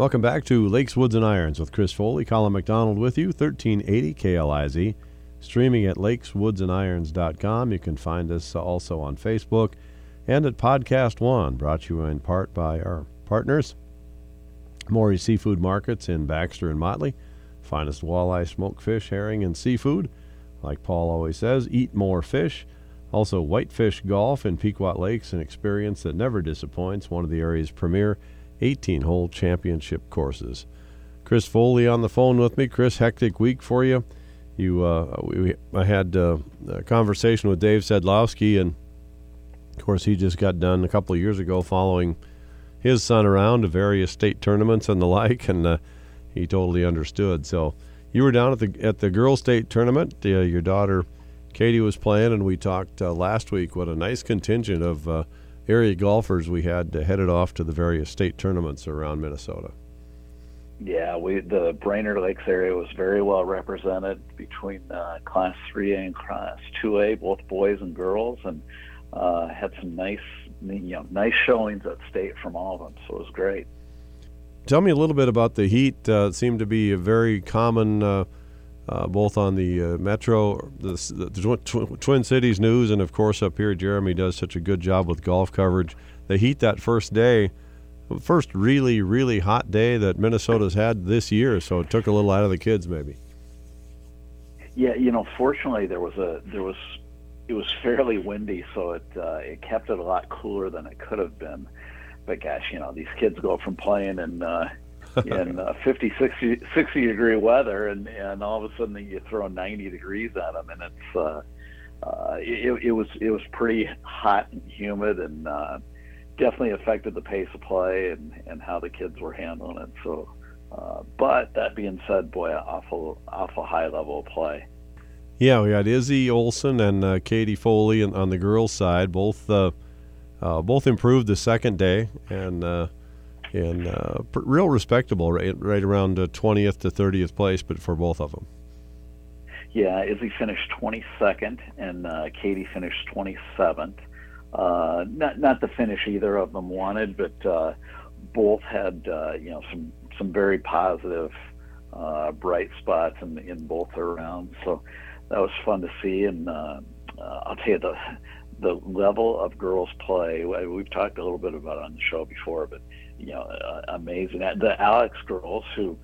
Welcome back to Lakes, Woods, and Irons with Chris Foley, Colin McDonald with you, 1380 KLIZ, streaming at lakeswoodsandirons.com. You can find us also on Facebook and at Podcast One, brought to you in part by our partners, Morey Seafood Markets in Baxter and Motley. Finest walleye, smoked fish, herring, and seafood. Like Paul always says, eat more fish. Also, Whitefish Golf in Pequot Lakes, an experience that never disappoints, one of the area's premier 18 hole championship courses. Chris Foley on the phone with me. Chris, hectic week for you. You, uh, we, I had uh, a conversation with Dave Sedlowski, and of course, he just got done a couple of years ago following his son around to various state tournaments and the like, and uh, he totally understood. So, you were down at the at the girls' state tournament. Uh, your daughter Katie was playing, and we talked uh, last week. What a nice contingent of uh, area golfers we had headed off to the various state tournaments around Minnesota. Yeah, we the Brainerd Lakes area was very well represented between uh, Class 3A and Class 2A, both boys and girls, and uh, had some nice, you know, nice showings at state from all of them. So it was great. Tell me a little bit about the heat. Uh, it seemed to be a very common, uh, both on the uh, Metro, the, the tw- Twin Cities News, and of course up here, Jeremy does such a good job with golf coverage. The heat that first day, first really, really hot day that Minnesota's had this year, so it took a little out of the kids maybe. Yeah, you know, fortunately there was a there was it was fairly windy, so it uh, it kept it a lot cooler than it could have been but gosh, you know, these kids go from playing in uh, in uh, 50, 60, 60 degree weather, and and all of a sudden you throw 90 degrees at them, and it's uh, uh, it, it was it was pretty hot and humid, and uh, definitely affected the pace of play and and how the kids were handling it. So, uh, but that being said, boy, awful awful high level of play. Yeah, we had Izzy Olson and uh, Katie Foley on, on the girls' side, both. Uh, uh, both improved the second day and uh, and uh, real respectable, right, right around 20th to 30th place, but for both of them. Yeah, Izzy finished 22nd and uh, Katie finished 27th. Uh, not not the finish either of them wanted, but uh, both had you know some some very positive, bright spots in in both their rounds. So that was fun to see, and I'll tell you the the level of girls play. We've talked a little bit about it on the show before, but you know, uh, amazing. The Alex girls, who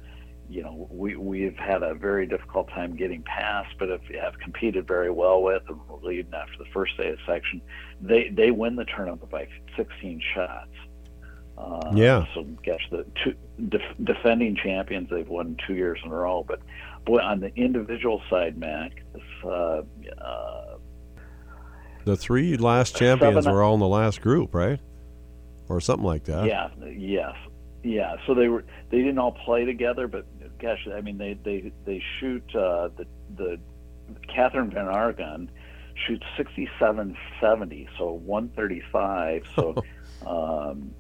you know, we we've had a very difficult time getting past, but have, have competed very well with and leading after the first day of section. They they win the tournament by 16 shots. Uh, yeah. So, gosh, the two def- defending champions, they've won two years in a row. But boy, on the individual side, Mac, this uh, uh, the three last champions Seven, were all in the last group, right? Or something like that. Yeah. Yes. Yeah. So they were they didn't all play together, but gosh, I mean they they they shoot uh, the the Catherine Van Argon shoots 6770, so 135 so um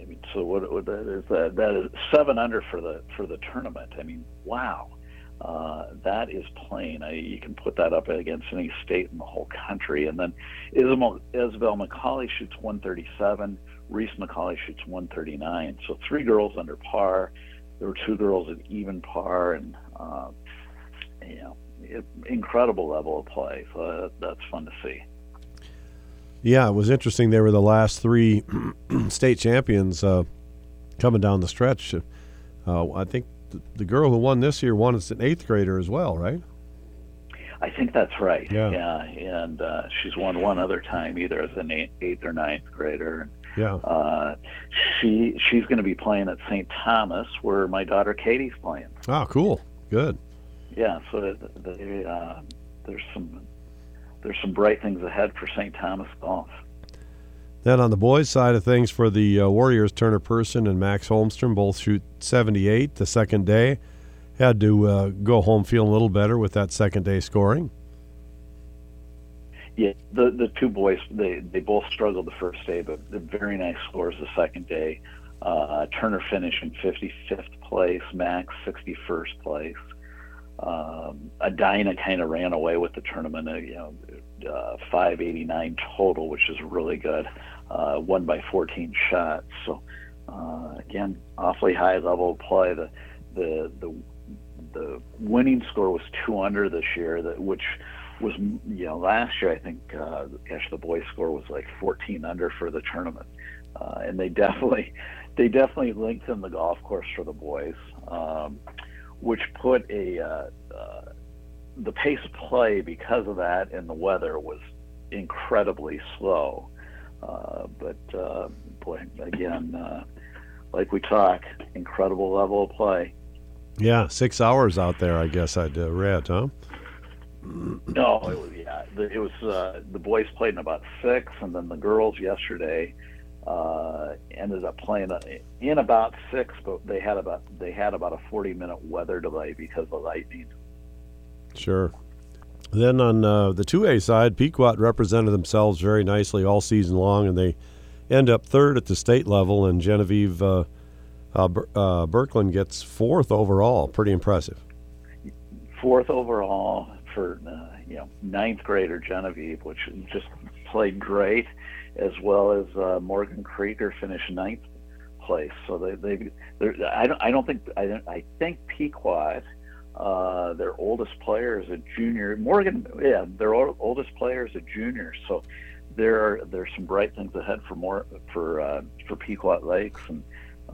I mean, so what, what that is that that is seven under for the for the tournament. I mean, wow. Uh, that is plain. I, you can put that up against any state in the whole country. And then Isabel, Isabel McCauley shoots 137. Reese McCauley shoots 139. So three girls under par. There were two girls at even par, and uh, you know, it, incredible level of play. So that, that's fun to see. Yeah, it was interesting. They were the last three state champions uh, coming down the stretch. Uh, I think the, girl who won this year won as an eighth grader as well, right? I think that's right. Yeah, yeah and uh, she's won one other time, either as an eighth or ninth grader. Yeah. Uh, she she's going to be playing at St. Thomas, where my daughter Katie's playing. Oh, cool. Good. Yeah. So they, uh, there's some there's some bright things ahead for St. Thomas golf. Then on the boys' side of things, for the uh, Warriors, Turner Person and Max Holmstrom both shoot 78 the second day. Had to uh, go home feeling a little better with that second day scoring. Yeah, the the two boys they they both struggled the first day, but the very nice scores the second day. Uh, Turner finishing 55th place, Max 61st place. Um, Edina kind of ran away with the tournament. Uh, you know, uh, 589 total, which is really good. Uh, won by 14 shots. So Uh, again, awfully high level play. The the the the winning score was two under this year, that which was you know last year I think uh, gosh the boys score was like 14 under for the tournament, uh, and they definitely they definitely lengthened the golf course for the boys, um, which put a uh, uh, the pace of play because of that and the weather was incredibly slow. Uh, but uh, boy, again, uh, like we talk, incredible level of play. Yeah, six hours out there, I guess I'd uh, read, huh? No, it was, yeah, it was uh, the boys played in about six, and then the girls yesterday uh, ended up playing in about six, but they had about they had about a forty minute weather delay because of lightning. Sure. Then on uh, the 2A side, Pequot represented themselves very nicely all season long, and they end up third at the state level, and Genevieve uh, uh, uh, Birkeland gets fourth overall. Pretty impressive. Fourth overall for uh, you know ninth grader Genevieve, which just played great, as well as uh, Morgan Krieger finished ninth place. So they they I don't I don't think I I think Pequot. Uh, their oldest player is a junior. Morgan, yeah, their oldest player is a junior. So there are there's some bright things ahead for more for uh, for Pequot Lakes, and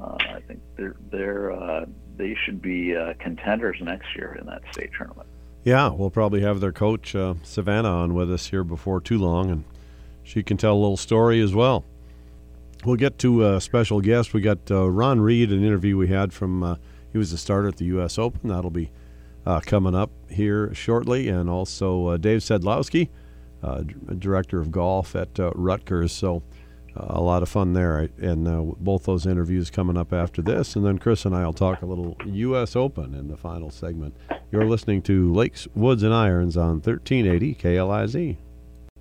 uh, I think they're they're uh, they should be uh, contenders next year in that state tournament. Yeah, we'll probably have their coach uh, Savannah on with us here before too long, and she can tell a little story as well. We'll get to a special guest. We got uh, Ron Reed, an interview we had from. Uh, he was a starter at the U.S. Open. That'll be coming up here shortly, and also Dave Sedlowski, director of golf at Ruttger's. So a lot of fun there. And uh, both those interviews coming up after this. And then Chris and I will talk a little U.S. Open in the final segment. You're listening to Lakes, Woods, and Irons on 1380 KLIZ.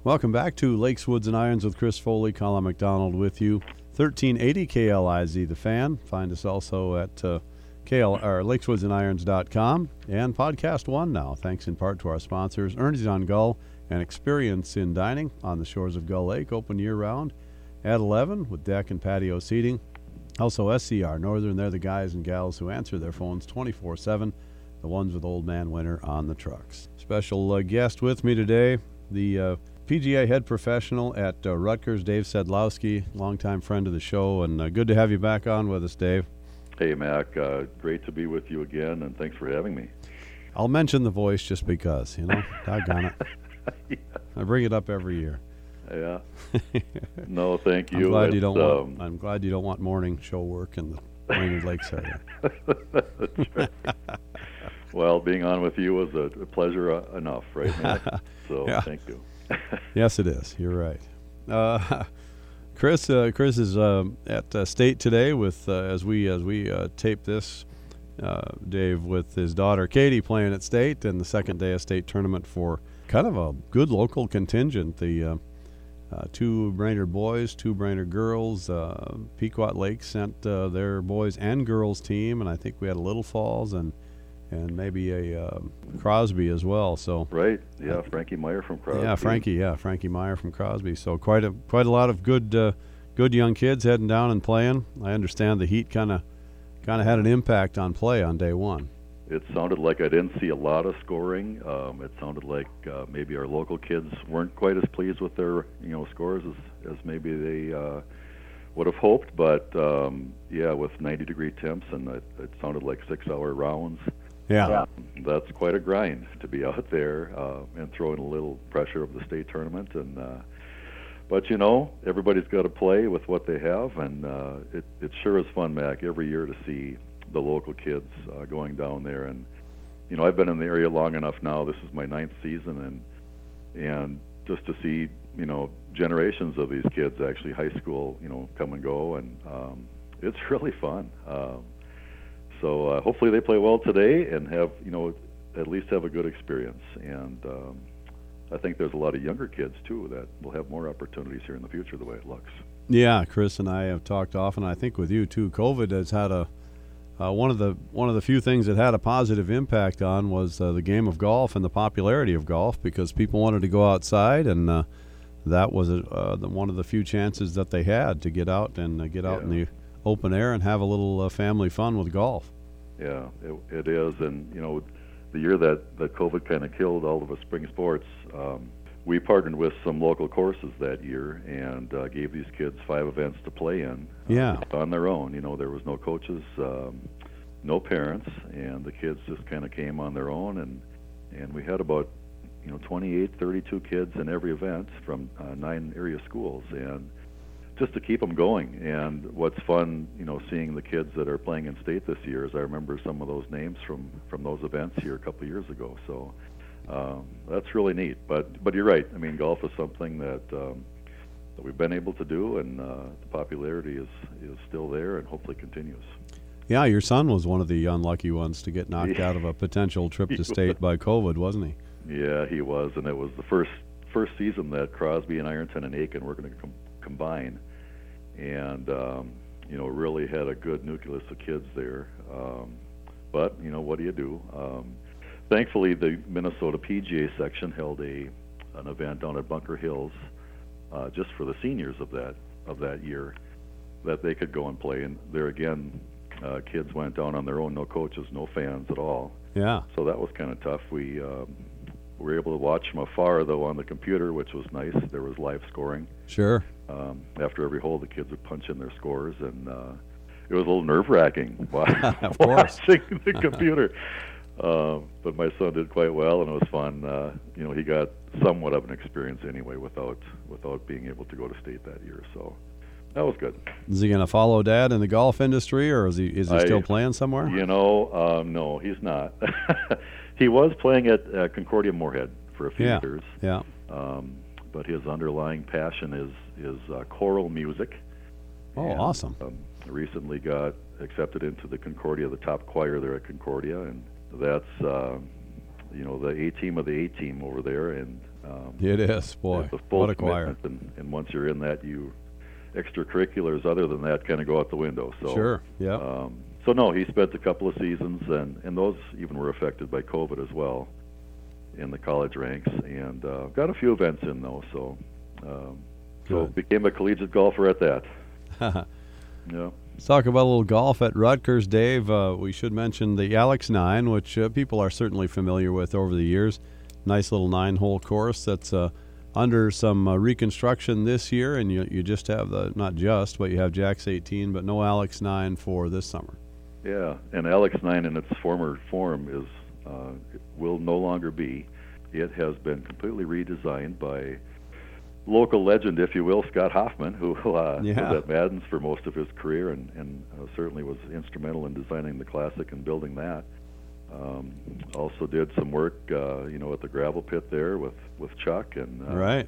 Welcome back to Lakes, Woods, and Irons with Chris Foley, Colin McDonald with you. 1380 KLIZ, the fan. Find us also at uh, KL, or lakeswoodsandirons.com and Podcast One now, thanks in part to our sponsors, Ernie's on Gull and Experience in Dining on the shores of Gull Lake, open year round at 11 with deck and patio seating. Also, SCR Northern, they're the guys and gals who answer their phones 24 7, the ones with Old Man Winter on the trucks. Special uh, guest with me today, the uh, PGA head professional at uh, Ruttger's, Dave Sedlowski, longtime friend of the show, and uh, good to have you back on with us, Dave. Hey, Mac. Uh, great to be with you again, and thanks for having me. I'll mention the voice just because, you know, doggone it. yeah. I bring it up every year. Yeah. no, thank you. I'm glad it's, you don't um, want. I'm glad you don't want morning show work in the Brainerd Lakes area. well, being on with you was a, pleasure uh, enough, right? Matt? So yeah. thank you. yes, it is. You're right. Uh, Chris, uh, Chris is um, at uh, state today with uh, as we as we uh, tape this. Dave with his daughter Katie playing at state, and the second day of state tournament for kind of a good local contingent. The uh, two Brainerd boys, two Brainerd girls. Uh, Pequot Lake sent uh, their boys and girls team, and I think we had a Little Falls and and maybe a uh, Crosby as well. So right, yeah, Frankie Meyer from Crosby. Yeah, Frankie, yeah, Frankie Meyer from Crosby. So quite a quite a lot of good uh, good young kids heading down and playing. I understand the heat kind of kind of had an impact on play on day one it sounded like I didn't see a lot of scoring. Um, it sounded like uh, maybe our local kids weren't quite as pleased with their you know scores as as maybe they uh, would have hoped. But um, yeah, with 90 degree temps and it, it sounded like six hour rounds. Yeah. yeah, that's quite a grind to be out there uh, and throwing a little pressure of the state tournament and. Uh, but you know, everybody's got to play with what they have, and uh, it it sure is fun, Mac, every year to see the local kids uh, going down there. And you know, I've been in the area long enough now. This is my ninth season, and and just to see you know generations of these kids actually high school you know come and go, and um, it's really fun. Um, so uh, hopefully they play well today and have you know at least have a good experience. And um, I think there's a lot of younger kids too that will have more opportunities here in the future the way it looks. Yeah, Chris and I have talked often. I think with you too. COVID has had a uh, one of the one of the few things that had a positive impact on was uh, the game of golf and the popularity of golf because people wanted to go outside and uh, that was a, uh, the, one of the few chances that they had to get out and uh, get out yeah. in the open air and have a little uh, family fun with golf. Yeah, it, it is, and you know, the year that that COVID kind of killed all of the spring sports, um, we partnered with some local courses that year and uh, gave these kids five events to play in. Yeah. Uh, on their own. You know, there was no coaches, um, no parents, and the kids just kind of came on their own, and and we had about you know 28, 32 kids in every event from uh, nine area schools, and just to keep them going. And what's fun, you know, seeing the kids that are playing in state this year is I remember some of those names from from those events here a couple of years ago. So um, that's really neat. But but you're right. I mean, golf is something that um, that we've been able to do, and uh, the popularity is is still there, and hopefully continues. Yeah, your son was one of the unlucky ones to get knocked out of a potential trip to state by COVID, wasn't he? Yeah, he was, and it was the first first season that Crosby and Ironton and Aitkin were going to com- combine, and um, you know really had a good nucleus of kids there. Um, but you know what do you do? Um, thankfully, the Minnesota PGA section held a an event down at Bunker Hills uh, just for the seniors of that of that year that they could go and play. And there again, uh, kids went down on their own, no coaches, no fans at all. Yeah. So that was kind of tough. We um, were able to watch from afar though on the computer, which was nice. There was live scoring. Sure. Um, after every hole, the kids would punch in their scores, and uh, it was a little nerve wracking watching the computer. Uh, but my son did quite well, and it was fun. Uh, you know, he got somewhat of an experience anyway, without without being able to go to state that year. So that was good. Is he going to follow Dad in the golf industry, or is he is he I- still playing somewhere? You know, um, no, he's not. he was playing at uh, Concordia Moorhead for a few Yeah. years, Yeah. um, but his underlying passion is is uh, choral music. Oh, And, awesome. Um, recently got accepted into the Concordia, the top choir there at Concordia, and that's uh, you know the A team of the A team over there, and um, It is, boy. it's a full What a choir. And, and once you're in that, you extracurriculars other than that kind of go out the window. So Sure. Yeah. um, so no, he spent a couple of seasons, and and those even were affected by COVID as well, in the college ranks, and uh, got a few events in though. So um, so became a collegiate golfer at that. Yeah. Let's talk about a little golf at Ruttger's, Dave. Uh, we should mention the Alex Nine, which uh, people are certainly familiar with over the years. Nice little nine-hole course that's uh, under some uh, reconstruction this year, and you you just have the not just, but you have Jack's 18, but no Alex Nine for this summer. Yeah, and Alex Nine in its former form is uh, will no longer be. It has been completely redesigned by local legend, if you will, Scott Hoffman, who uh, Yeah. was at Madden's for most of his career and, and uh, certainly was instrumental in designing the classic and building that. Um, also did some work, uh, you know, at the gravel pit there with with Chuck, and uh, right.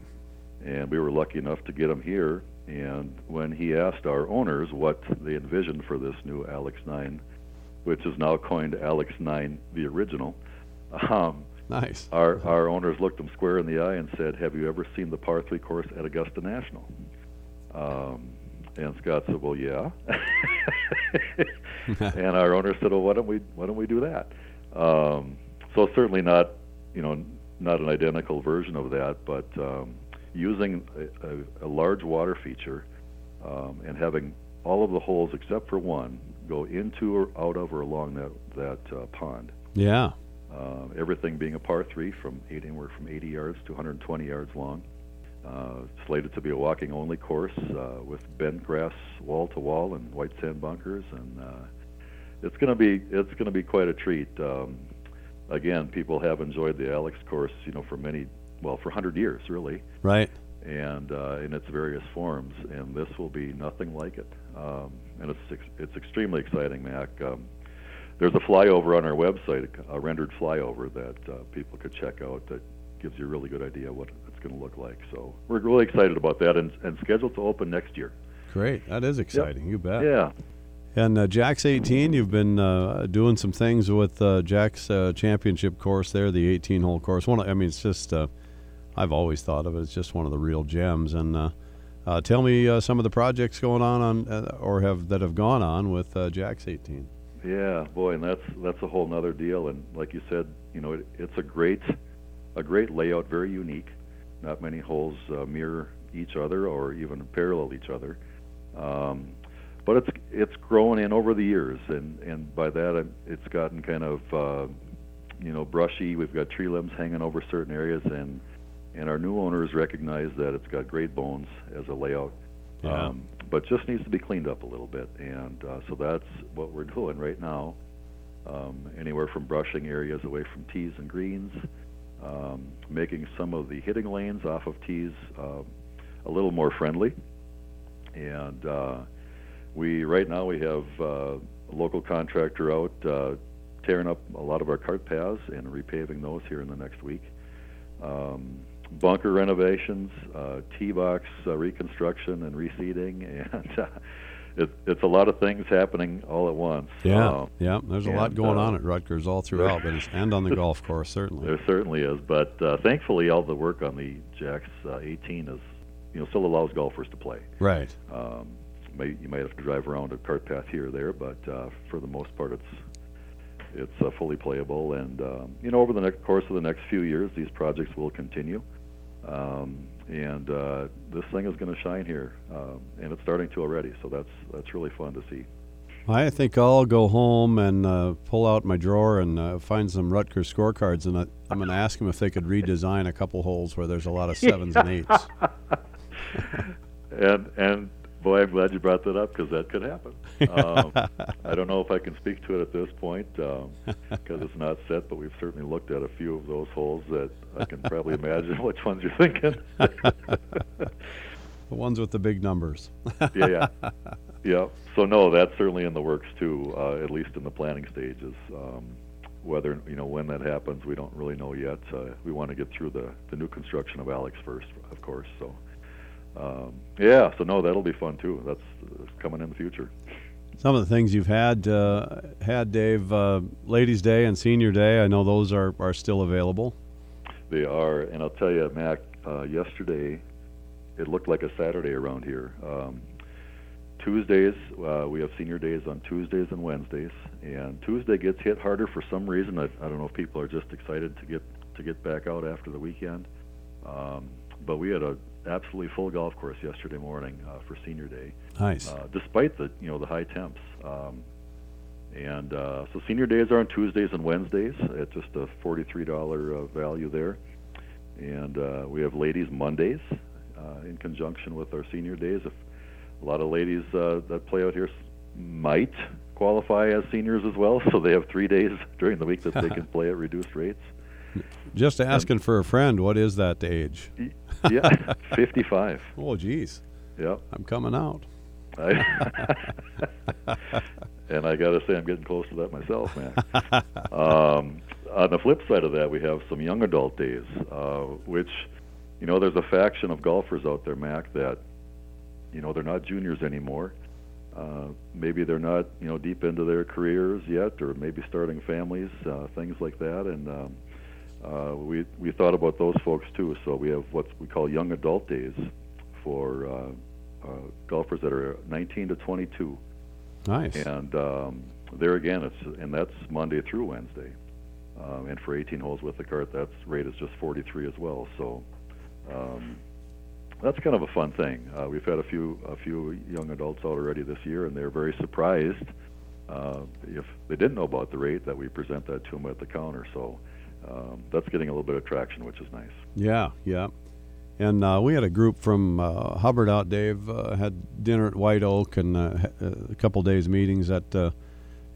and we were lucky enough to get him here. And when he asked our owners what they envisioned for this new Alex 9, which is now coined Alex 9, the original, um, Nice. our our owners looked him square in the eye and said, "Have you ever seen the par three course at Augusta National?" Um, and Scott said, "Well, yeah." and our owner said, "Well, why don't we why don't we do that?" Um, so certainly not, you know, not an identical version of that, but um, using a, a, a large water feature um, and having all of the holes except for one go into or out of or along that that uh, pond. Yeah. Uh, everything being a par three from eight, anywhere from 80 yards to 120 yards long. Uh, slated to be a walking only course uh, with bent grass wall to wall and white sand bunkers, and uh, it's going to be it's going to be quite a treat. Um, again, people have enjoyed the Alex course, you know, for many well for 100 years really, Right. and uh, in its various forms, and this will be nothing like it. Um, and it's ex- it's extremely exciting, Mac. Um, there's a flyover on our website, a rendered flyover that uh, people could check out that gives you a really good idea what it's going to look like. So we're really excited about that, and, and scheduled to open next year. Great. That is exciting. You bet. Yeah, And uh, Jack's 18, you've been uh, doing some things with uh, Jack's uh, championship course there, the 18 hole course. One, of- I mean, it's just, uh, I've always thought of it as just one of the real gems. And uh, uh, tell me uh, some of the projects going on, on uh, or have that have gone on with uh, Jack's 18. Yeah, boy, and that's that's a whole nother deal. And like you said, you know, it, it's a great a great layout, very unique. Not many holes uh, mirror each other or even parallel each other. Um, but it's it's grown in over the years, and and by that it's gotten kind of uh, you know brushy. We've got tree limbs hanging over certain areas, and and our new owners recognize that it's got great bones as a layout. Yeah. Um, but just needs to be cleaned up a little bit, and uh, so that's what we're doing right now. Um, anywhere from brushing areas away from tees and greens, um, making some of the hitting lanes off of tees uh, a little more friendly, and uh, we right now we have uh, a local contractor out uh, tearing up a lot of our cart paths and repaving those here in the next week. Um, bunker renovations, uh, tee box uh, reconstruction and reseeding, and uh, it, it's a lot of things happening all at once. Yeah, Uh, yeah. There's a lot going uh, on at Ruttger's all throughout, but and on the golf course certainly. There certainly is, but uh, thankfully, all the work on the Jacks uh, 18 is, you know, still allows golfers to play. Right. Um, may, you might have to drive around a cart path here or there, but uh, for the most part, it's it's uh, fully playable. And um, you know, over the next course of the next few years, these projects will continue. Um, and uh, this thing is going to shine here, um, and it's starting to already. So that's that's really fun to see. I think I'll go home and uh, pull out my drawer and uh, find some Ruttger's scorecards, and I, I'm going to ask them if they could redesign a couple holes where there's a lot of sevens and eights. and and boy, I'm glad you brought that up because that could happen. Um, I don't know if I can speak to it at this point because it's not set, but we've certainly looked at a few of those holes that I can probably imagine which ones you're thinking. The ones with the big numbers. yeah, yeah, yeah. So no, that's certainly in the works too, uh, at least in the planning stages. Um, whether you know when that happens, we don't really know yet. Uh, we want to get through the the new construction of Alex first, of course. So. Um, yeah, so no, that'll be fun too. That's, coming in the future. Some of the things you've had, uh, had Dave, uh, Ladies' Day and Senior Day. I know those are, are still available. They are, and I'll tell you, Mac. Uh, yesterday, it looked like a Saturday around here. Um, Tuesdays, uh, we have senior days on Tuesdays and Wednesdays, and Tuesday gets hit harder for some reason. I, I don't know if people are just excited to get to get back out after the weekend. Um, but we had a absolutely full golf course yesterday morning uh, for senior day, Nice. uh, despite the you know the high temps. Um, and uh, so senior days are on Tuesdays and Wednesdays at just a forty-three dollar uh, value there, and uh, we have ladies Mondays uh, in conjunction with our senior days. If a lot of ladies uh, that play out here might qualify as seniors as well, so they have three days during the week that they can play at reduced rates. Just asking for a friend, what is that age? Yeah, fifty-five. Oh, geez. Yep. I'm coming out. I, and I got to say, I'm getting close to that myself, man. um, on the flip side of that, we have some young adult days, uh, which, you know, there's a faction of golfers out there, Mac, that, you know, they're not juniors anymore. Uh, maybe they're not, you know, deep into their careers yet, or maybe starting families, uh, things like that. And um, uh, we we thought about those folks too. So we have what we call young adult days for uh, uh, golfers that are 19 to 22, Nice. and um, there again, it's and that's Monday through Wednesday. Um, and for 18 holes with the cart, that rate is just 43 as well. So um, that's kind of a fun thing. Uh, we've had a few a few young adults out already this year, and they're very surprised uh, if they didn't know about the rate that we present that to them at the counter. So um, that's getting a little bit of traction, which is nice. Yeah, yeah. And uh, we had a group from uh, Hubbard out. Dave uh, had dinner at White Oak and uh, uh, a couple days meetings at uh,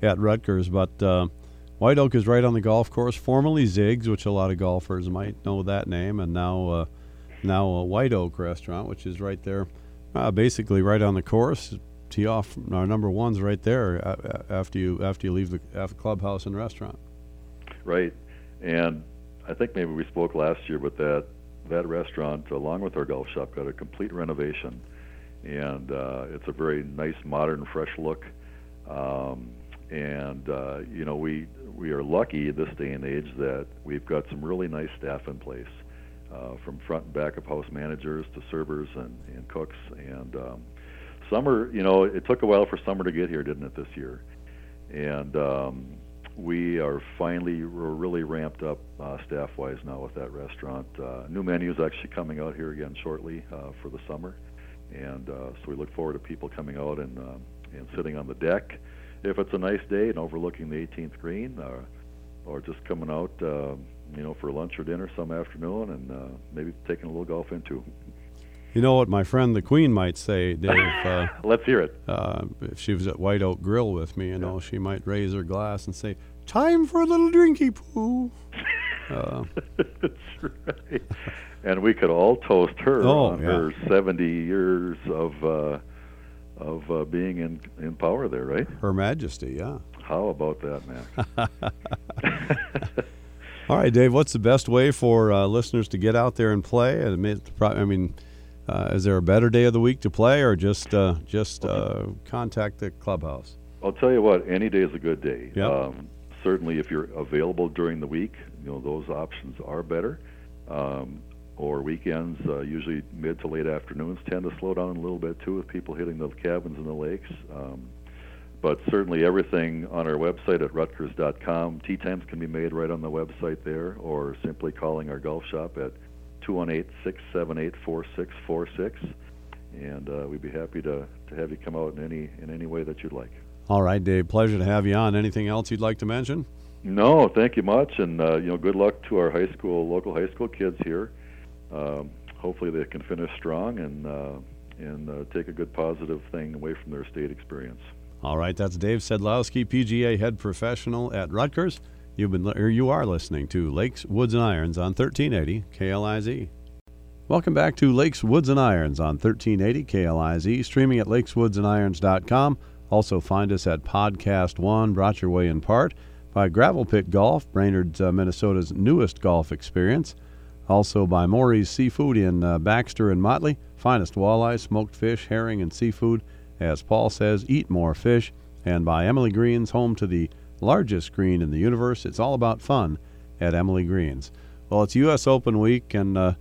at Ruttger's. But uh, White Oak is right on the golf course, formerly Ziggs, which a lot of golfers might know that name, and now uh, now a White Oak restaurant, which is right there, uh, basically right on the course. Tee off our number one's right there after you after you leave the clubhouse and restaurant. Right. And I think maybe we spoke last year, but that that restaurant, along with our golf shop, got a complete renovation, and uh, it's a very nice, modern, fresh look. Um, and uh, you know, we we are lucky this day and age that we've got some really nice staff in place, uh, from front and back of house managers to servers and, and cooks. And um, summer, you know, it took a while for summer to get here, didn't it, this year? And um, we are finally we're really ramped up uh, staff-wise now with that restaurant. Uh, new menus actually coming out here again shortly uh, for the summer, and uh, so we look forward to people coming out and uh, and sitting on the deck if it's a nice day and overlooking the 18th green, uh, or just coming out, uh, you know, for lunch or dinner some afternoon and uh, maybe taking a little golf into. You know what my friend the Queen might say, Dave? Uh, Let's hear it. Uh, if she was at White Oak Grill with me, you know, she might raise her glass and say, "Time for a little drinky poo." Uh, That's right. And we could all toast her oh, on yeah. her 70 years of uh, of uh, being in in power there, right? Her Majesty, yeah. How about that, Mac? All right, Dave. What's the best way for uh, listeners to get out there and play? I mean, uh, is there a better day of the week to play, or just uh, just uh, contact the clubhouse? I'll tell you what, any day is a good day. Yep. Um, certainly, if you're available during the week, you know those options are better. Um, or weekends, uh, usually mid to late afternoons, tend to slow down a little bit too with people hitting the cabins and the lakes. Um, but certainly everything on our website at ruttgers.com. Tee times can be made right on the website there, or simply calling our golf shop at 218-678-4646, and uh, we'd be happy to, to have you come out in any in any way that you'd like. All right, Dave. Pleasure to have you on. Anything else you'd like to mention? No, thank you much, and uh, you know, good luck to our high school, local high school kids here. Um, hopefully, they can finish strong and uh, and uh, take a good positive thing away from their state experience. All right, that's Dave Sedlowski, PGA head professional at Ruttger's. You've been or you are listening to Lakes, Woods and Irons on 1380 KLIZ. Welcome back to Lakes, Woods and Irons on 1380 KLIZ, streaming at lakeswoodsandirons.com. Also find us at Podcast One, brought your way in part by Gravel Pit Golf, Brainerd, uh, Minnesota's newest golf experience. Also by Morey's Seafood in uh, Baxter and Motley, finest walleye, smoked fish, herring, and seafood. As Paul says, eat more fish. And by Emily Greens, home to the largest green in the universe. It's all about fun at Emily Greens. Well, it's U.S. Open week, and uh,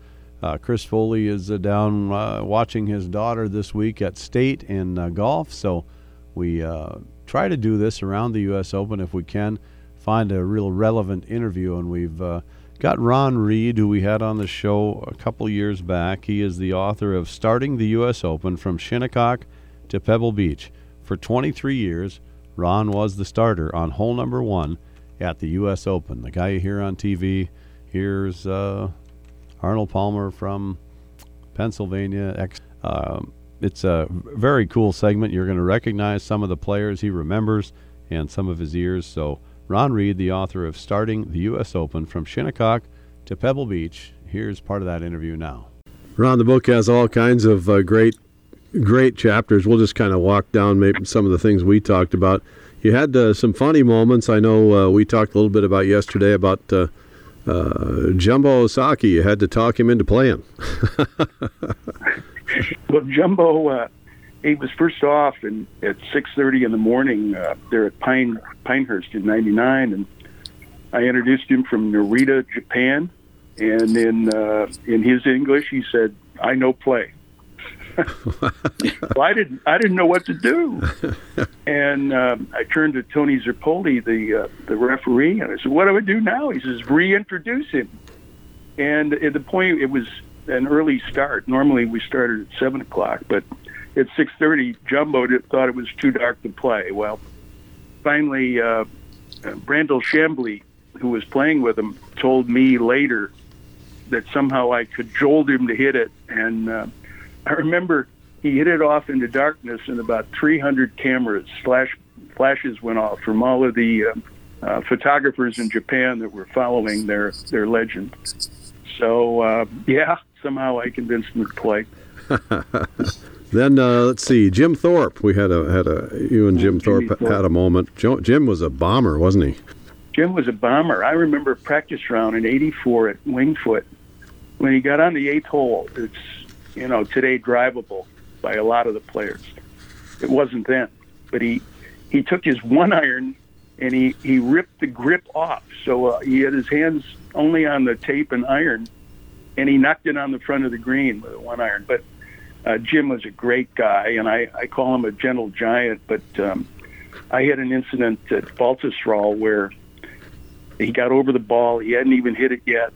uh, Chris Foley is uh, down uh, watching his daughter this week at state in uh, golf. So we uh, try to do this around the U.S. Open if we can, find a real relevant interview. And we've got Ron Reed, who we had on the show a couple years back. He is the author of Starting the U.S. Open from Shinnecock to Pebble Beach. For 23 years, Ron was the starter on hole number one at the U.S. Open. The guy you hear on TV, here's uh, Arnold Palmer from Pennsylvania. Um, it's a very cool segment. You're going to recognize some of the players he remembers and some of his years. So, Ron Reed, the author of Starting the U.S. Open from Shinnecock to Pebble Beach, here's part of that interview now. Ron, the book has all kinds of uh, great, great chapters. We'll just kind of walk down maybe some of the things we talked about. You had uh, some funny moments. I know uh, we talked a little bit about yesterday about uh, uh, Jumbo Ozaki. You had to talk him into playing. well, Jumbo, uh, he was first off and at 6:30 in the morning there at Pine Pinehurst in '99, and I introduced him from Narita, Japan, and in in his English he said, "I know play." I didn't I didn't know what to do, and um, I turned to Tony Zirpoli, the uh, the referee, and I said, "What do I do now?" He says, "Reintroduce him." And at the point, it was an early start. Normally, we started at seven o'clock, but at six thirty, Jumbo thought it was too dark to play. Well, finally, uh, Brandel Chamblee, who was playing with him, told me later that somehow I cajoled him to hit it, and uh, I remember he hit it off into darkness, and about 300 cameras flash flashes went off from all of the uh, uh, photographers in Japan that were following their their legend. So uh, yeah, somehow I convinced him to play. then uh, let's see, Jim Thorpe. We had a had a you and Jim Oh, Thorpe, Thorpe. had a moment. Jo- Jim was a bomber, wasn't he? Jim was a bomber. I remember a practice round in '84 at Wingfoot when he got on the eighth hole. It's you know today drivable by a lot of the players. It wasn't then, but he he took his one iron and he he ripped the grip off. So uh, he had his hands only on the tape and iron, and he knocked it on the front of the green with a one iron. But uh, Jim was a great guy, and I I call him a gentle giant. But um, I had an incident at Baltusrol where he got over the ball. He hadn't even hit it yet,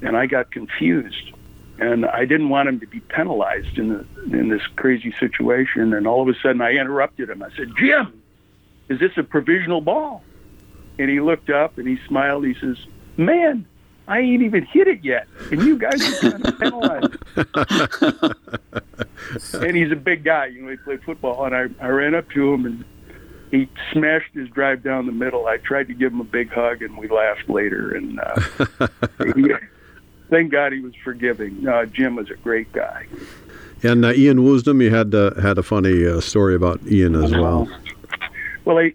and I got confused. And I didn't want him to be penalized in the, in this crazy situation. And all of a sudden, I interrupted him. I said, "Jim, is this a provisional ball?" And he looked up and he smiled. He says, "Man, I ain't even hit it yet, and you guys are trying to penalize." and he's a big guy. You know, he played football, and I I ran up to him and he smashed his drive down the middle. I tried to give him a big hug, and we laughed later. And uh, he, thank God he was forgiving. Uh, Jim was a great guy. And uh, Ian Woosnam, you had uh, had a funny uh, story about Ian as well. Well, I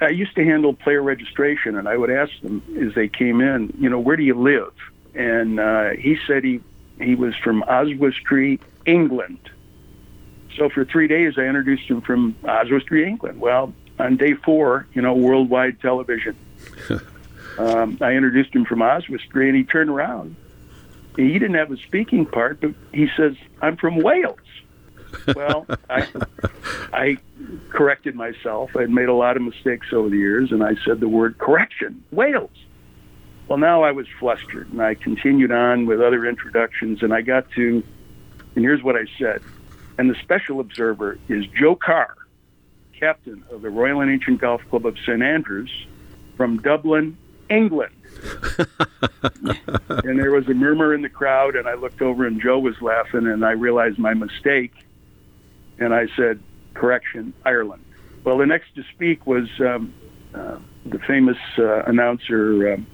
I used to handle player registration, and I would ask them as they came in, you know, where do you live? And uh, he said he he was from Oswestry, England. So for three days, I introduced him from Oswestry, England. Well, on day four, you know, worldwide television, um, I introduced him from Oswestry, and he turned around he didn't have a speaking part, but he says, "I'm from Wales." well, I, I corrected myself. I'd made a lot of mistakes over the years, and I said the word correction, Wales. Well, now I was flustered, and I continued on with other introductions, and I got to, and here's what I said. And the special observer is Joe Carr, captain of the Royal and Ancient Golf Club of St. Andrews from Dublin, England. and there was a murmur in the crowd, and I looked over, and Joe was laughing, and I realized my mistake, and I said, "Correction, Ireland." Well, the next to speak was um, uh, the famous uh, announcer um,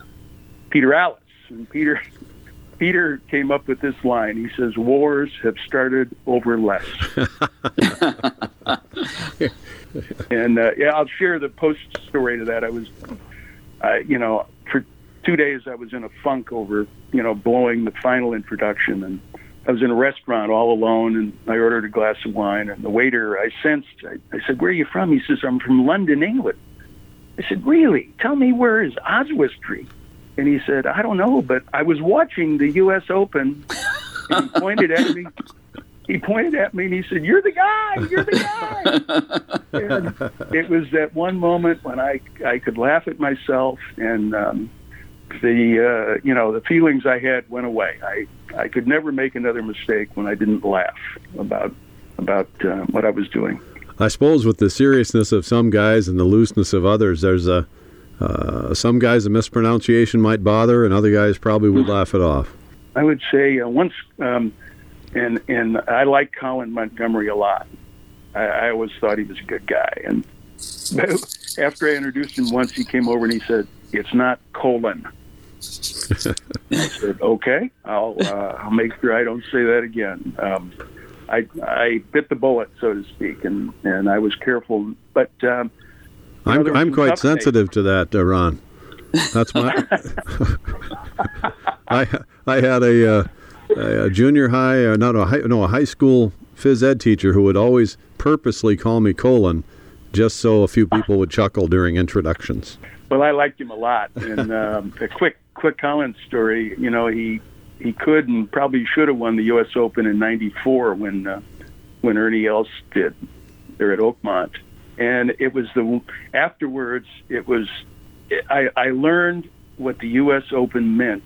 Peter Alliss, and Peter. Peter came up with this line. He says, "Wars have started over less." and uh, yeah, I'll share the post story to that. I was, uh, you know, for two days I was in a funk over, you know, blowing the final introduction. And I was in a restaurant all alone and I ordered a glass of wine. And the waiter, I sensed, I, I said, Where are you from? He says, I'm from London, England. I said, Really? Tell me where is Oswestry? And he said, I don't know, but I was watching the U.S. Open. And he pointed at me. He pointed at me and he said, "You're the guy. You're the guy." and it was that one moment when I I could laugh at myself and um, the uh, you know the feelings I had went away. I I could never make another mistake when I didn't laugh about about uh, what I was doing. I suppose with the seriousness of some guys and the looseness of others, there's a uh, some guys a mispronunciation might bother, and other guys probably would laugh it off. I would say uh, once, um, and and I like Colin Montgomerie a lot. I, I always thought he was a good guy, and after I introduced him once, he came over and he said, "It's not colon." I said, "Okay, I'll uh, I'll make sure I don't say that again." Um, I I bit the bullet, so to speak, and and I was careful. But um, I'm know, I'm quite sensitive days. to that, uh, Ron. That's my. I I had a, uh, a junior high, uh, not a high, no a high school phys ed teacher who would always purposely call me colon, just so a few people would chuckle during introductions. Well, I liked him a lot, and um, a quick quick Collins story. You know, he he could and probably should have won the U.S. Open in '94 when uh, when Ernie Els did there at Oakmont, and it was the afterwards. It was I, I learned what the U.S. Open meant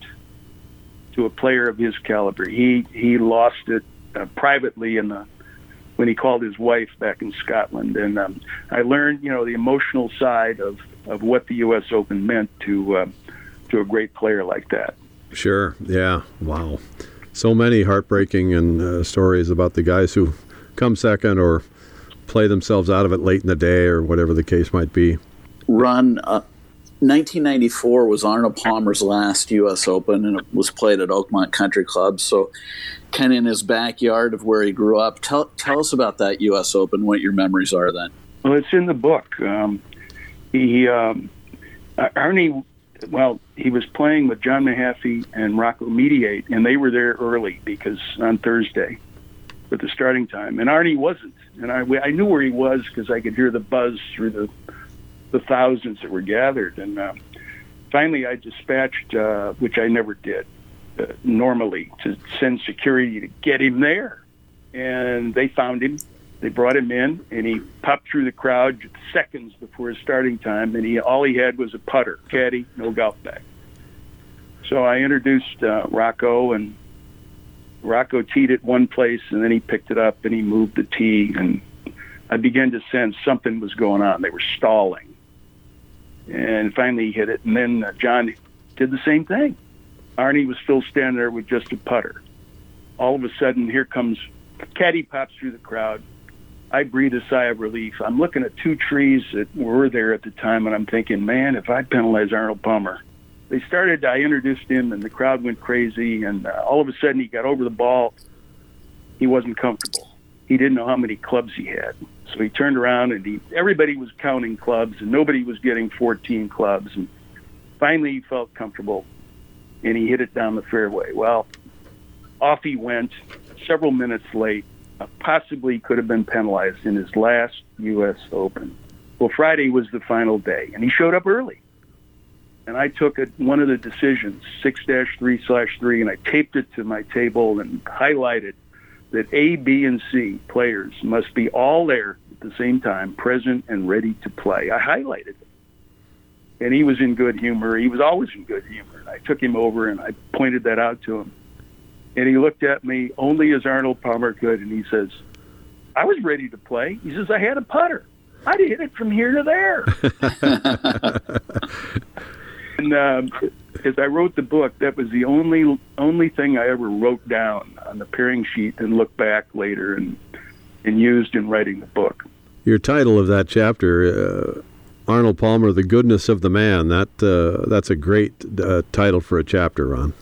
to a player of his caliber. He he lost it uh, privately in the when he called his wife back in Scotland, and um, I learned you know the emotional side of of what the U.S. Open meant to uh, to a great player like that. Sure. Yeah. Wow. So many heartbreaking and uh, stories about the guys who come second or play themselves out of it late in the day or whatever the case might be. Ron, uh, 1994 was Arnold Palmer's last U.S. Open, and it was played at Oakmont Country Club. So, kind of in his backyard of where he grew up. Tell tell us about that U.S. Open. What your memories are then? Well, it's in the book. Um, he um, Arnie well, he was playing with John Mahaffey and Rocco Mediate, and they were there early because on Thursday with the starting time, and Arnie wasn't. And I, I knew where he was because I could hear the buzz through the the thousands that were gathered. And uh, finally, I dispatched, uh, which I never did uh, normally, to send security to get him there. And they found him they brought him in, and he popped through the crowd seconds before his starting time, and he all he had was a putter, caddy, no golf bag. So I introduced uh, Rocco, and Rocco teed it one place, and then he picked it up and he moved the tee, and I began to sense something was going on. They were stalling, and finally he hit it, and then uh, John did the same thing. Arnie was still standing there with just a putter. All of a sudden, here comes caddy pops through the crowd. I breathe a sigh of relief. I'm looking at two trees that were there at the time, and I'm thinking, man, if I penalize Arnold Palmer, they started. I introduced him, and the crowd went crazy. And uh, all of a sudden, he got over the ball. He wasn't comfortable. He didn't know how many clubs he had, so he turned around and he. Everybody was counting clubs, and nobody was getting 14 clubs. And finally, he felt comfortable, and he hit it down the fairway. Well, off he went. Several minutes late, uh, possibly could have been penalized in his last U.S. Open. Well, Friday was the final day, and he showed up early and I took it, one of the decisions, 6-3 slash 3, and I taped it to my table and highlighted that A, B, and C players must be all there at the same time, present and ready to play. I highlighted it. And he was in good humor. He was always in good humor. And I took him over and I pointed that out to him. And he looked at me only as Arnold Palmer could, and he says, I was ready to play. He says, I had a putter. I'd hit it from here to there. and um, as I wrote the book, that was the only only thing I ever wrote down on the pairing sheet and looked back later and and used in writing the book. Your title of that chapter, uh, Arnold Palmer, "The Goodness of the Man." That uh, that's a great uh, title for a chapter, Ron.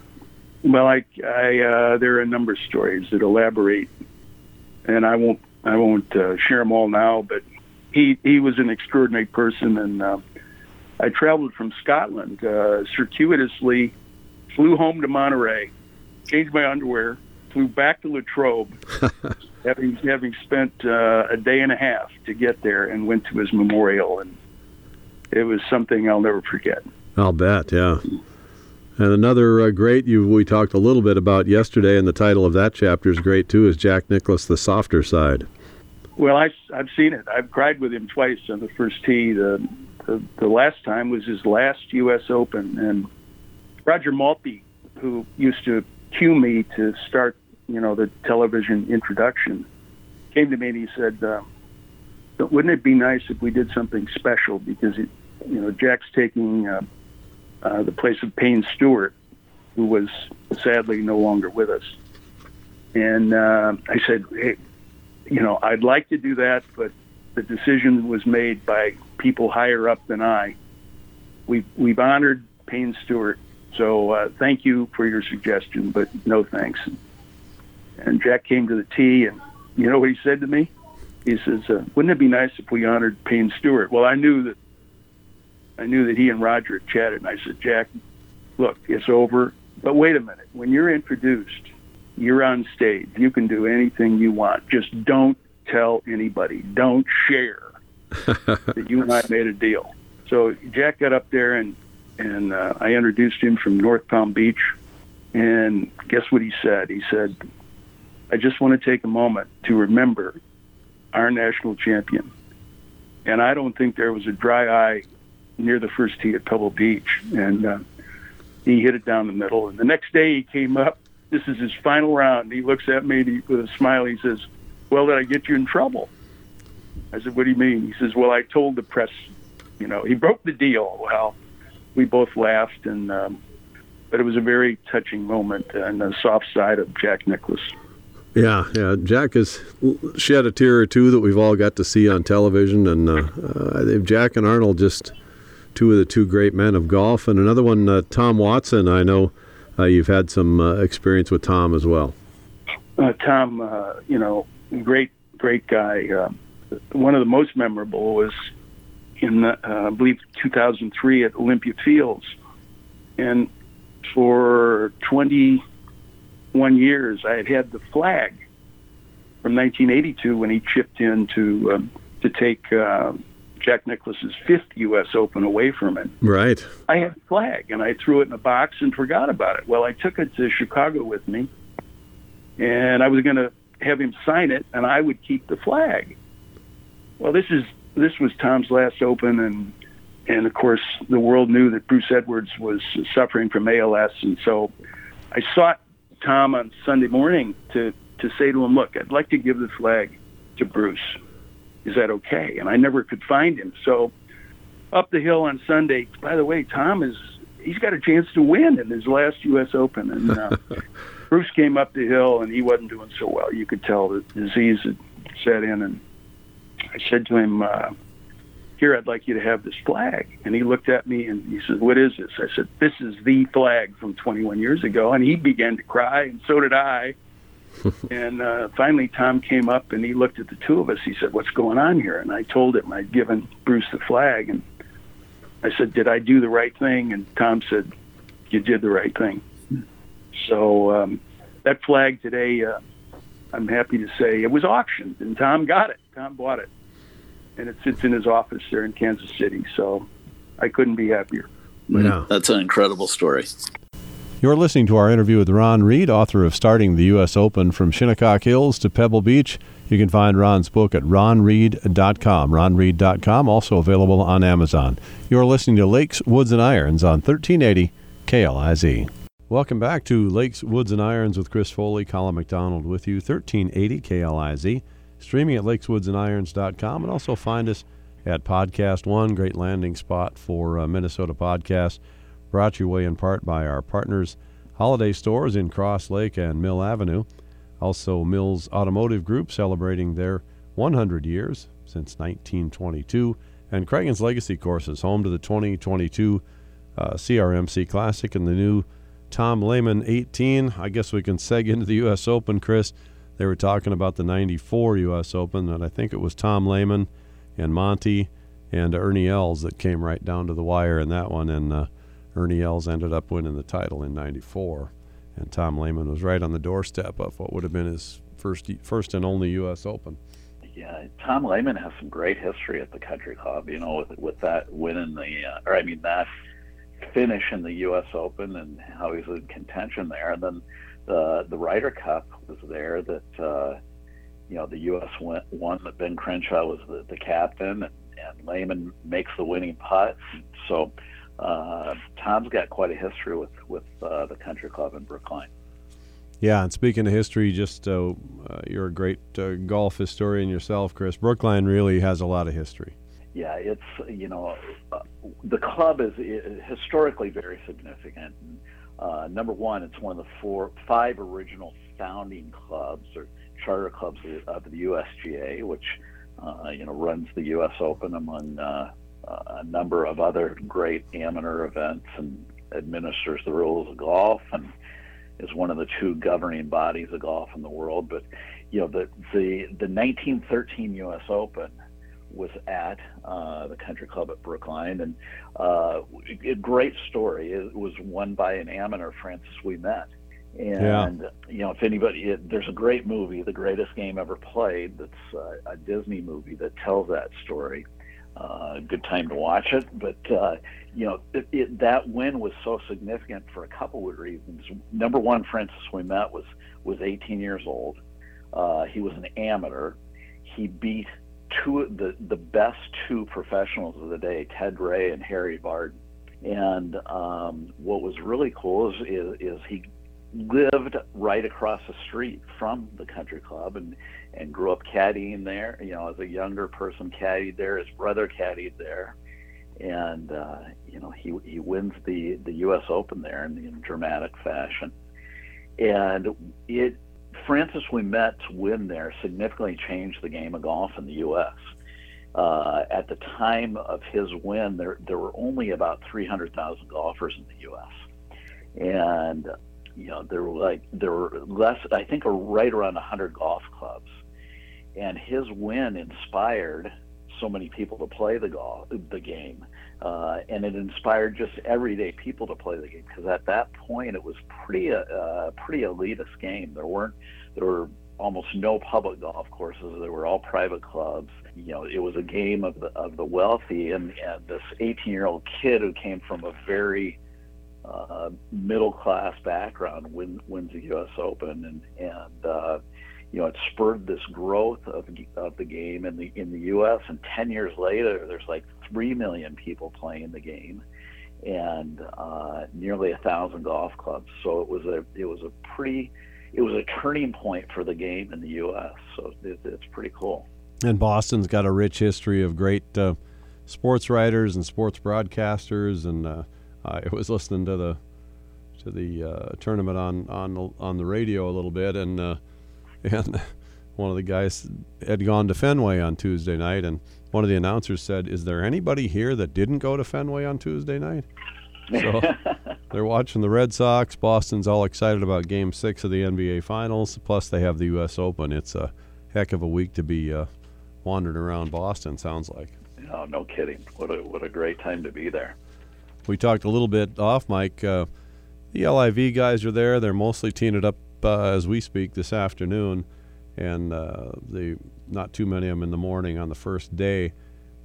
Well, I, I uh, there are a number of stories that elaborate, and I won't I won't uh, share them all now. But he he was an extraordinary person, and uh, I traveled from Scotland uh, circuitously, flew home to Monterey, changed my underwear, flew back to Latrobe, having having spent uh, a day and a half to get there, and went to his memorial, and it was something I'll never forget. I'll bet, yeah. And another uh, great you we talked a little bit about yesterday, and the title of that chapter is great too. Is Jack Nicklaus the softer side? Well, I, I've seen it. I've cried with him twice on the first tee. The the, the last time was his last U.S. Open, and Roger Maltbie, who used to cue me to start, you know, the television introduction, came to me and he said, uh, "Wouldn't it be nice if we did something special? Because, it, you know, Jack's taking uh, uh, the place of Payne Stewart, who was sadly no longer with us." And uh, I said, "Hey, you know, I'd like to do that, but the decision was made by people higher up than I. We've we've honored Payne Stewart, so uh, thank you for your suggestion, but no thanks. And Jack came to the tee, and you know what he said to me? He says, uh, "Wouldn't it be nice if we honored Payne Stewart?" Well, I knew that I knew that he and Roger had chatted, and I said, "Jack, look, it's over. But wait a minute. When you're introduced, you're on stage. You can do anything you want. Just don't tell anybody. Don't share." that you and I made a deal. So Jack got up there and and uh, I introduced him from North Palm Beach. And guess what he said? He said, "I just want to take a moment to remember our national champion." And I don't think there was a dry eye near the first tee at Pebble Beach. And uh, he hit it down the middle. And the next day he came up. This is his final round. He looks at me with a smile. He says, "Well, did I get you in trouble?" I said, "What do you mean?" He says, "Well, I told the press, you know, he broke the deal." Well, we both laughed, and um, but it was a very touching moment and the soft side of Jack Nicklaus. Yeah, yeah. Jack has shed a tear or two that we've all got to see on television, and uh, uh, Jack and Arnold just two of the two great men of golf, and another one, uh, Tom Watson. I know uh, you've had some uh, experience with Tom as well. Uh, Tom, you know, great, great guy. Um, one of the most memorable was in, uh, I believe, 2003 at Olympia Fields. And for 21 years, I had had the flag from 1982 when he chipped in to, um, to take uh, Jack Nicklaus's fifth U.S. Open away from him. Right. I had the flag, and I threw it in a box and forgot about it. Well, I took it to Chicago with me, and I was going to have him sign it, and I would keep the flag. Well, this is this was Tom's last Open, and and of course the world knew that Bruce Edwards was suffering from ALS, and so I sought Tom on Sunday morning to to say to him, "Look, I'd like to give the flag to Bruce. Is that okay?" And I never could find him. So up the hill on Sunday. By the way, Tom is he's got a chance to win in his last U.S. Open, and uh, Bruce came up the hill and he wasn't doing so well. You could tell the disease had set in, and I said to him. Uh, here I'd like you to have this flag. And he looked at me and he said, what is this? I said, this is the flag from 21 years ago. And he began to cry and so did I. and uh, finally Tom came up and he looked at the two of us. He said, what's going on here? And I told him I'd given Bruce the flag. And I said, did I do the right thing? And Tom said, you did the right thing. So um, that flag today, uh, I'm happy to say it was auctioned and Tom got it. Tom bought it and it sits in his office there in Kansas City. So I couldn't be happier. Yeah. That's an incredible story. You're listening to our interview with Ron Read, author of Starting the U.S. Open from Shinnecock Hills to Pebble Beach. You can find Ron's book at ronread.com, ronread.com, also available on Amazon. You're listening to Lakes, Woods, and Irons on 1380 KLIZ. Welcome back to Lakes, Woods, and Irons with Chris Foley, Colin McDonald with you, 1380 KLIZ streaming at lakeswoodsandirons.com, and also find us at Podcast One, great landing spot for uh, Minnesota podcasts, brought your way in part by our partners, Holiday Stores in Cross Lake and Mill Avenue. Also, Mills Automotive Group celebrating their 100 years since 1922, and Cragun's Legacy Courses, home to the 2022 uh, CRMC Classic and the new Tom Lehman 18. I guess we can seg into the U.S. Open, Chris. They were talking about the 94 U.S. Open, and I think it was Tom Lehman and Monty and Ernie Els that came right down to the wire in that one. And uh, Ernie Els ended up winning the title in 94. And Tom Lehman was right on the doorstep of what would have been his first, first and only U.S. Open. Yeah, Tom Lehman has some great history at the Country Club. You know, with with that win in the, uh, or I mean that finish in the U.S. Open and how he's in contention there, and then the the Ryder Cup was there that uh, you know the U.S. went, won that Ben Crenshaw was the, the captain and, and Lehman makes the winning putt. So uh, Tom's got quite a history with with uh, the Country Club in Brookline. Yeah, and speaking of history, just uh, uh, you're a great uh, golf historian yourself, Chris. Brookline really has a lot of history. Yeah, it's you know uh, the club is, is historically very significant. And, uh, number one, it's one of the four, five original founding clubs or charter clubs of the USGA, which uh, you know runs the U.S. Open among uh, a number of other great amateur events and administers the rules of golf and is one of the two governing bodies of golf in the world. But you know the the the 1913 U.S. Open was at uh, the country club at Brookline, and uh, a great story. It was won by an amateur, Francis Ouimet. And yeah. you know, if anybody, it, there's a great movie, "The Greatest Game Ever Played," that's uh, a Disney movie that tells that story. Uh, good time to watch it, but uh, you know, it, it, that win was so significant for a couple of reasons. Number one, Francis Ouimet was was 18 years old. Uh, he was an amateur. He beat two the the best two professionals of the day, Ted Ray and Harry Vardon. And um, what was really cool is, is, is he lived right across the street from the country club and and grew up caddying there. You know, as a younger person, caddied there. His brother caddied there, and uh, you know he he wins the the U.S. Open there in, in dramatic fashion. And it Francis Ouimet's win there significantly changed the game of golf in the U.S. Uh, at the time of his win, there there were only about 300,000 golfers in the U.S. And you know there were like there were less, I think, right around 100 golf clubs. And his win inspired so many people to play the golf the game uh, and it inspired just everyday people to play the game because at that point it was pretty uh, pretty elitist game. There weren't there were almost no public golf courses. They were all private clubs. You know, it was a game of the of the wealthy, and and this 18 year old kid who came from a very uh, middle class background win, wins the U.S. Open, and and uh, you know it spurred this growth of of the game in the in the U.S. And 10 years later, there's like three million people playing the game, and uh, nearly a thousand golf clubs. So it was a it was a pretty it was a turning point for the game in the U.S. So it, it's pretty cool. And Boston's got a rich history of great uh, sports writers and sports broadcasters, and uh, I was listening to the to the uh, tournament on on the, on the radio a little bit, and uh, and one of the guys had gone to Fenway on Tuesday night, and one of the announcers said, "Is there anybody here that didn't go to Fenway on Tuesday night?" So they're watching the Red Sox. Boston's all excited about Game Six of the NBA Finals. Plus, they have the U.S. Open. It's a heck of a week to be uh, wandering around Boston. Sounds like. Oh, no kidding! What a what a great time to be there. We talked a little bit off, Mike. Uh, the LIV guys are there. They're mostly teeing it up uh, as we speak this afternoon, and uh, the not too many of them in the morning on the first day.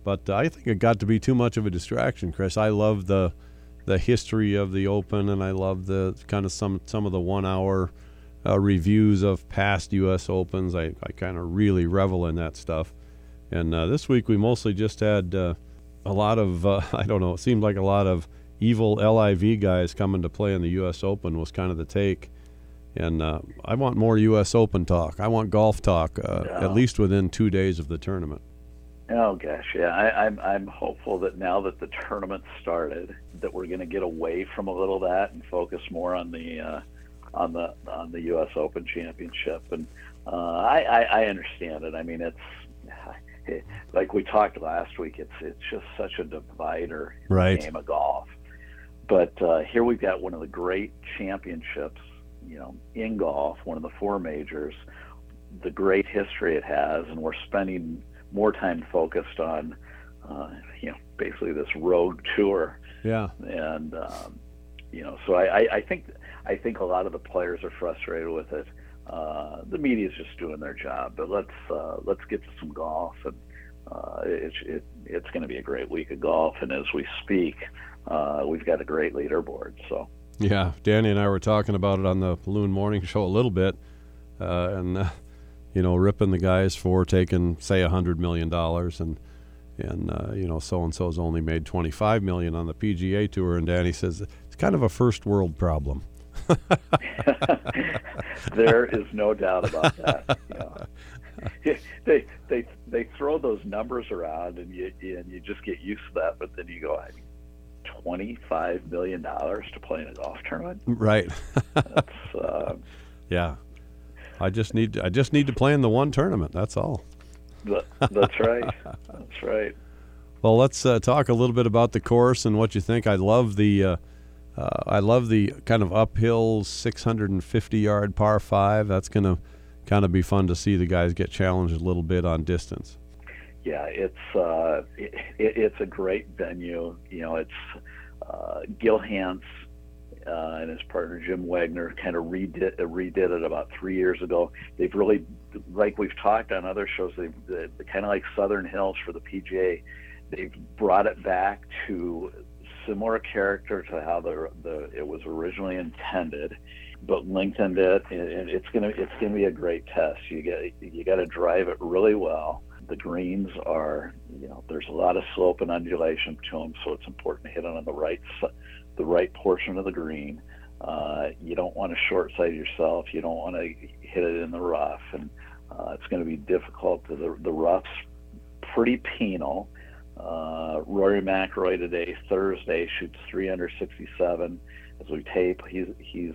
But I think it got to be too much of a distraction, Chris. I love the the history of the Open, and I love the kind of some some of the one hour uh, reviews of past U.S. Opens. I, I kind of really revel in that stuff. And uh, this week we mostly just had uh, a lot of uh, I don't know. It seemed like a lot of evil LIV guys coming to play in the U.S. Open was kind of the take. And uh, I want more U.S. Open talk. I want golf talk, uh, Yeah. at least within two days of the tournament. Oh gosh, yeah. I, I'm I'm hopeful that now that the tournament started, that we're going to get away from a little of that and focus more on the uh, on the on the U.S. Open Championship. And uh, I, I I understand it. I mean, it's like we talked last week. It's it's just such a divider in Right. the game of golf. But uh, here we've got one of the great championships, you know, in golf, one of the four majors, the great history it has, and we're spending more time focused on, uh, you know, basically this rogue tour, Yeah. and um, you know, so I, I, I think I think a lot of the players are frustrated with it. Uh, the media's just doing their job, but let's uh, let's get to some golf, and uh, it's it, it's going to be a great week of golf. And as we speak, uh, we've got a great leaderboard. So Yeah, Danny and I were talking about it on the Balloon Morning Show a little bit, uh, and uh, you know, ripping the guys for taking say a hundred million dollars, and and uh, you know, so and so's only made twenty five million on the PGA Tour, and Danny says it's kind of a first world problem. there is no doubt about that. Know. They they they throw those numbers around, and you and you just get used to that. But then you go, I mean, twenty five million dollars to play in a golf tournament. Right. That's uh, yeah. I just need I just need to play in the one tournament. That's all. that's right. That's right. Well, let's uh, talk a little bit about the course and what you think. I love the uh, uh, I love the kind of uphill 650 yard par five. That's going to kind of be fun to see the guys get challenged a little bit on distance. Yeah, it's uh, it, it's a great venue. You know, it's uh, Gil uh, and his partner Jim Wagner kind of redid redid it about three years ago. They've really, like we've talked on other shows, they've they, kind of like Southern Hills for the PGA. They've brought it back to similar character to how the the it was originally intended, but lengthened it, and it's gonna it's gonna be a great test. You get you got to drive it really well. The greens are, you know, there's a lot of slope and undulation to them, so it's important to hit it on the right the right portion of the green. Uh, you don't want to short side yourself. You don't want to hit it in the rough, and uh, it's going to be difficult. The the rough's pretty penal. Uh, Rory McIlroy today, Thursday, shoots 367. As we tape, he's he's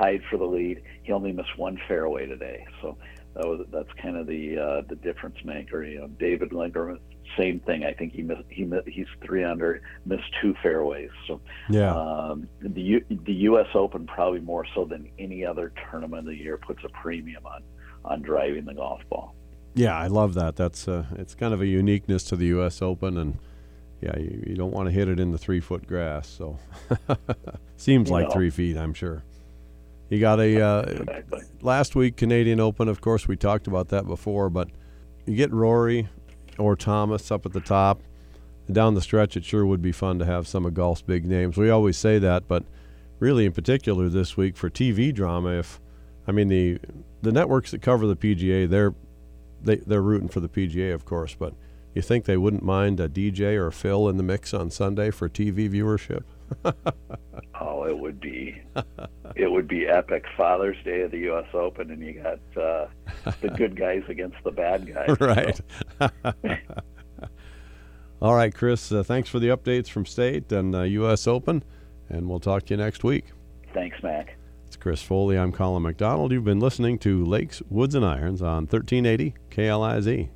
tied for the lead. He only missed one fairway today, so that was that's kind of the uh, the difference maker. You know, David Lingmerth, same thing. I think he missed he missed, he's three under, missed two fairways. So Yeah. um, the U, the U.S. Open probably more so than any other tournament of the year puts a premium on on driving the golf ball. Yeah, I love that. That's uh, it's kind of a uniqueness to the U.S. Open, and yeah, you, you don't want to hit it in the three foot grass. So seems like No. three feet, I'm sure. You got a uh, Exactly. last week Canadian Open. Of course, we talked about that before, but you get Rory or Thomas up at the top. Down the stretch, it sure would be fun to have some of golf's big names. We always say that, but really, in particular, this week for TV drama, if I mean the the networks that cover the PGA, they're they they're rooting for the PGA, of course, but you think they wouldn't mind a DJ or a Phil in the mix on Sunday for TV viewership? oh, it would be it would be epic. Father's Day of the U.S. Open, and you got uh, the good guys against the bad guys. Right. All right, Chris. Uh, thanks for the updates from state and uh, U.S. Open, and we'll talk to you next week. Thanks, Mac. It's Chris Foley. I'm Colin McDonald. You've been listening to Lakes, Woods, and Irons on 1380 KLIZ.